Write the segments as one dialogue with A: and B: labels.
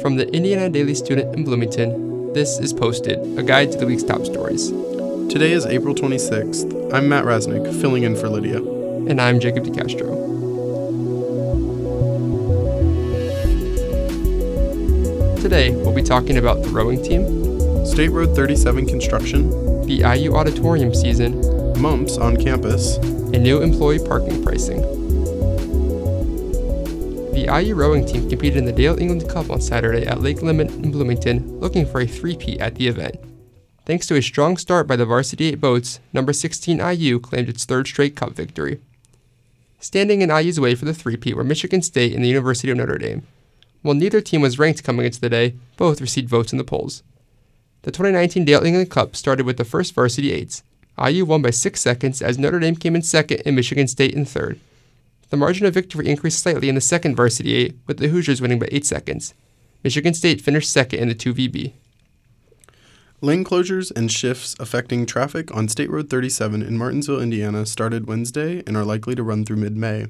A: From the Indiana Daily Student in Bloomington, this is Posted, a guide to the week's top stories.
B: Today is April 26th. I'm Matt Rasnick, filling in for Lydia.
A: And I'm Jacob DeCastro. Today, we'll be talking about the rowing team,
B: State Road 37 construction,
A: the IU auditorium season,
B: mumps on campus,
A: and new employee parking pricing. The IU rowing team competed in the Dale England Cup on Saturday at Lake Lemon in Bloomington, looking for a three-peat at the event. Thanks to a strong start by the Varsity 8 boats, number 16 IU claimed its third straight Cup victory. Standing in IU's way for the three-peat were Michigan State and the University of Notre Dame. While neither team was ranked coming into the day, both received votes in the polls. The 2019 Dale England Cup started with the first Varsity 8s. IU won by six seconds as Notre Dame came in second and Michigan State in third. The margin of victory increased slightly in the second varsity 8, with the Hoosiers winning by 8 seconds. Michigan State finished second in the 2V8.
B: Lane closures and shifts affecting traffic on State Road 37 in Martinsville, Indiana started Wednesday and are likely to run through mid May.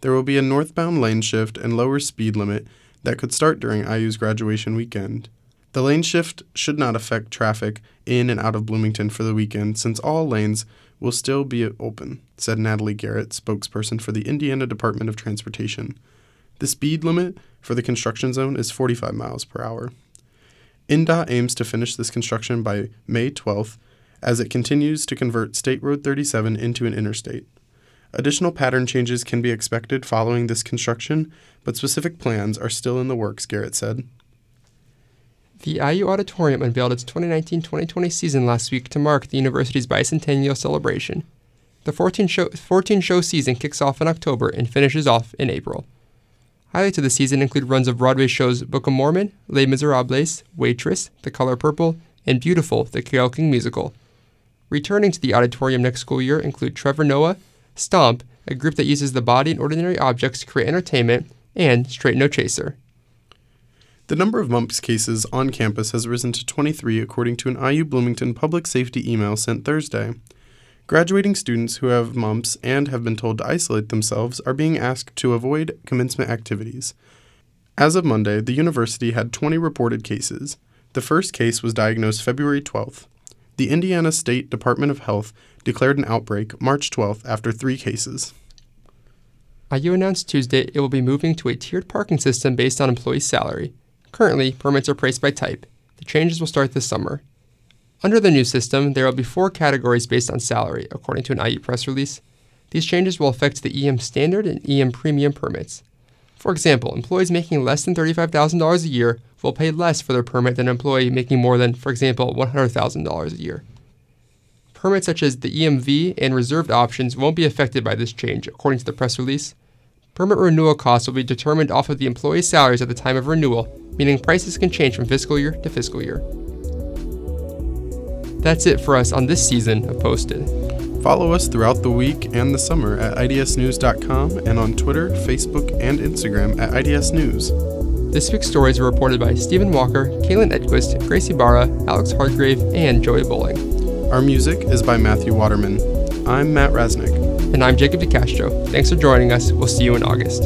B: There will be a northbound lane shift and lower speed limit that could start during IU's graduation weekend. The lane shift should not affect traffic in and out of Bloomington for the weekend since all lanes will still be open, said Natalie Garrett, spokesperson for the Indiana Department of Transportation. The speed limit for the construction zone is 45 miles per hour. INDOT aims to finish this construction by May 12th as it continues to convert State Road 37 into an interstate. Additional pattern changes can be expected following this construction, but specific plans are still in the works, Garrett said.
A: The IU Auditorium unveiled its 2019 2020 season last week to mark the university's bicentennial celebration. The 14 show, 14 show season kicks off in October and finishes off in April. Highlights of the season include runs of Broadway shows Book of Mormon, Les Miserables, Waitress, The Color Purple, and Beautiful, the Carole King musical. Returning to the auditorium next school year include Trevor Noah, Stomp, a group that uses the body and ordinary objects to create entertainment, and Straight No Chaser.
B: The number of mumps cases on campus has risen to 23 according to an IU Bloomington public safety email sent Thursday. Graduating students who have mumps and have been told to isolate themselves are being asked to avoid commencement activities. As of Monday, the university had 20 reported cases. The first case was diagnosed February 12th. The Indiana State Department of Health declared an outbreak March 12th after three cases.
A: IU announced Tuesday it will be moving to a tiered parking system based on employee salary. Currently, permits are priced by type. The changes will start this summer. Under the new system, there will be four categories based on salary, according to an IU press release. These changes will affect the EM standard and EM premium permits. For example, employees making less than $35,000 a year will pay less for their permit than an employee making more than, for example, $100,000 a year. Permits such as the EMV and reserved options won't be affected by this change, according to the press release. Permit renewal costs will be determined off of the employee's salaries at the time of renewal, meaning prices can change from fiscal year to fiscal year. That's it for us on this season of Posted.
B: Follow us throughout the week and the summer at idsnews.com and on Twitter, Facebook, and Instagram at idsnews.
A: This week's stories were reported by Stephen Walker, Kaylin Edquist, Gracie Barra, Alex Hargrave, and Joey Bowling.
B: Our music is by Matthew Waterman. I'm Matt Rasnick.
A: And I'm Jacob DeCastro. Thanks for joining us. We'll see you in August.